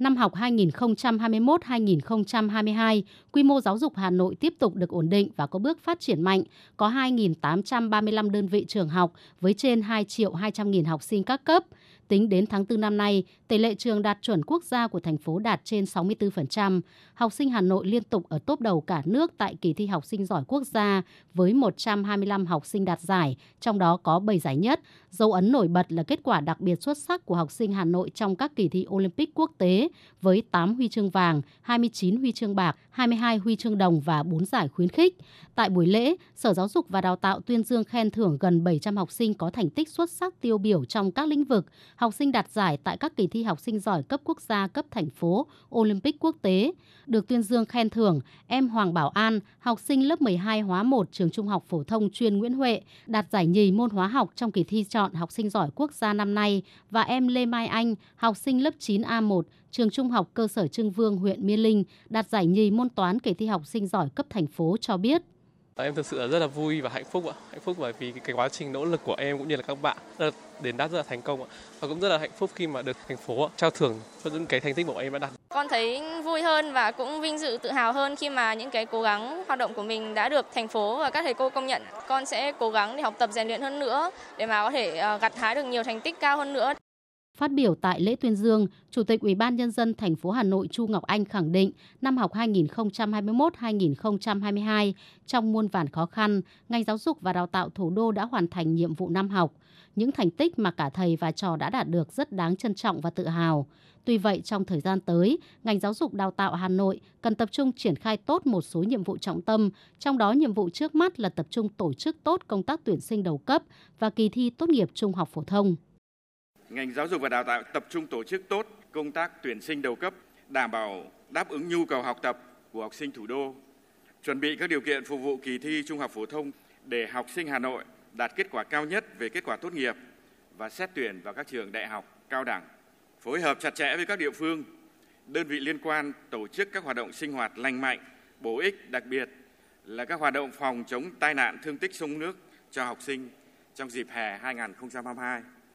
Năm học 2021-2022, quy mô giáo dục Hà Nội tiếp tục được ổn định và có bước phát triển mạnh, có 2.835 đơn vị trường học với trên 2 triệu 200.000 học sinh các cấp. Tính đến tháng 4 năm nay, tỷ lệ trường đạt chuẩn quốc gia của thành phố đạt trên 64%. Học sinh Hà Nội liên tục ở top đầu cả nước tại kỳ thi học sinh giỏi quốc gia với 125 học sinh đạt giải, trong đó có 7 giải nhất. Dấu ấn nổi bật là kết quả đặc biệt xuất sắc của học sinh Hà Nội trong các kỳ thi Olympic quốc tế với 8 huy chương vàng, 29 huy chương bạc, 22 huy chương đồng và 4 giải khuyến khích. Tại buổi lễ, Sở Giáo dục và Đào tạo tuyên dương khen thưởng gần 700 học sinh có thành tích xuất sắc tiêu biểu trong các lĩnh vực, học sinh đạt giải tại các kỳ thi học sinh giỏi cấp quốc gia, cấp thành phố, Olympic quốc tế. Được tuyên dương khen thưởng, em Hoàng Bảo An, học sinh lớp 12 hóa 1 trường Trung học phổ thông chuyên Nguyễn Huệ, đạt giải nhì môn hóa học trong kỳ thi chọn học sinh giỏi quốc gia năm nay và em Lê Mai Anh, học sinh lớp 9A1 trường Trung học cơ sở Trưng Vương, huyện Mê Linh, đạt giải nhì môn toán kỳ thi học sinh giỏi cấp thành phố cho biết. Em thực sự là rất là vui và hạnh phúc ạ. Hạnh phúc bởi vì cái quá trình nỗ lực của em cũng như là các bạn đến đạt rất là thành công ạ. Và cũng rất là hạnh phúc khi mà được thành phố trao thưởng cho những cái thành tích của em đã đạt. Con thấy vui hơn và cũng vinh dự, tự hào hơn khi mà những cái cố gắng, hoạt động của mình đã được thành phố và các thầy cô công nhận. Con sẽ cố gắng để học tập rèn luyện hơn nữa để mà có thể ờ, gặt hái được nhiều thành tích cao hơn nữa. Phát biểu tại lễ tuyên dương, Chủ tịch Ủy ban nhân dân thành phố Hà Nội Chu Ngọc Anh khẳng định, năm học 2021-2022 trong muôn vàn khó khăn, ngành giáo dục và đào tạo thủ đô đã hoàn thành nhiệm vụ năm học. Những thành tích mà cả thầy và trò đã đạt được rất đáng trân trọng và tự hào. Tuy vậy, trong thời gian tới, ngành giáo dục đào tạo Hà Nội cần tập trung triển khai tốt một số nhiệm vụ trọng tâm, trong đó nhiệm vụ trước mắt là tập trung tổ chức tốt công tác tuyển sinh đầu cấp và kỳ thi tốt nghiệp trung học phổ thông ngành giáo dục và đào tạo tập trung tổ chức tốt công tác tuyển sinh đầu cấp, đảm bảo đáp ứng nhu cầu học tập của học sinh thủ đô, chuẩn bị các điều kiện phục vụ kỳ thi trung học phổ thông để học sinh Hà Nội đạt kết quả cao nhất về kết quả tốt nghiệp và xét tuyển vào các trường đại học, cao đẳng, phối hợp chặt chẽ với các địa phương, đơn vị liên quan tổ chức các hoạt động sinh hoạt lành mạnh, bổ ích, đặc biệt là các hoạt động phòng chống tai nạn thương tích sông nước cho học sinh trong dịp hè 2022.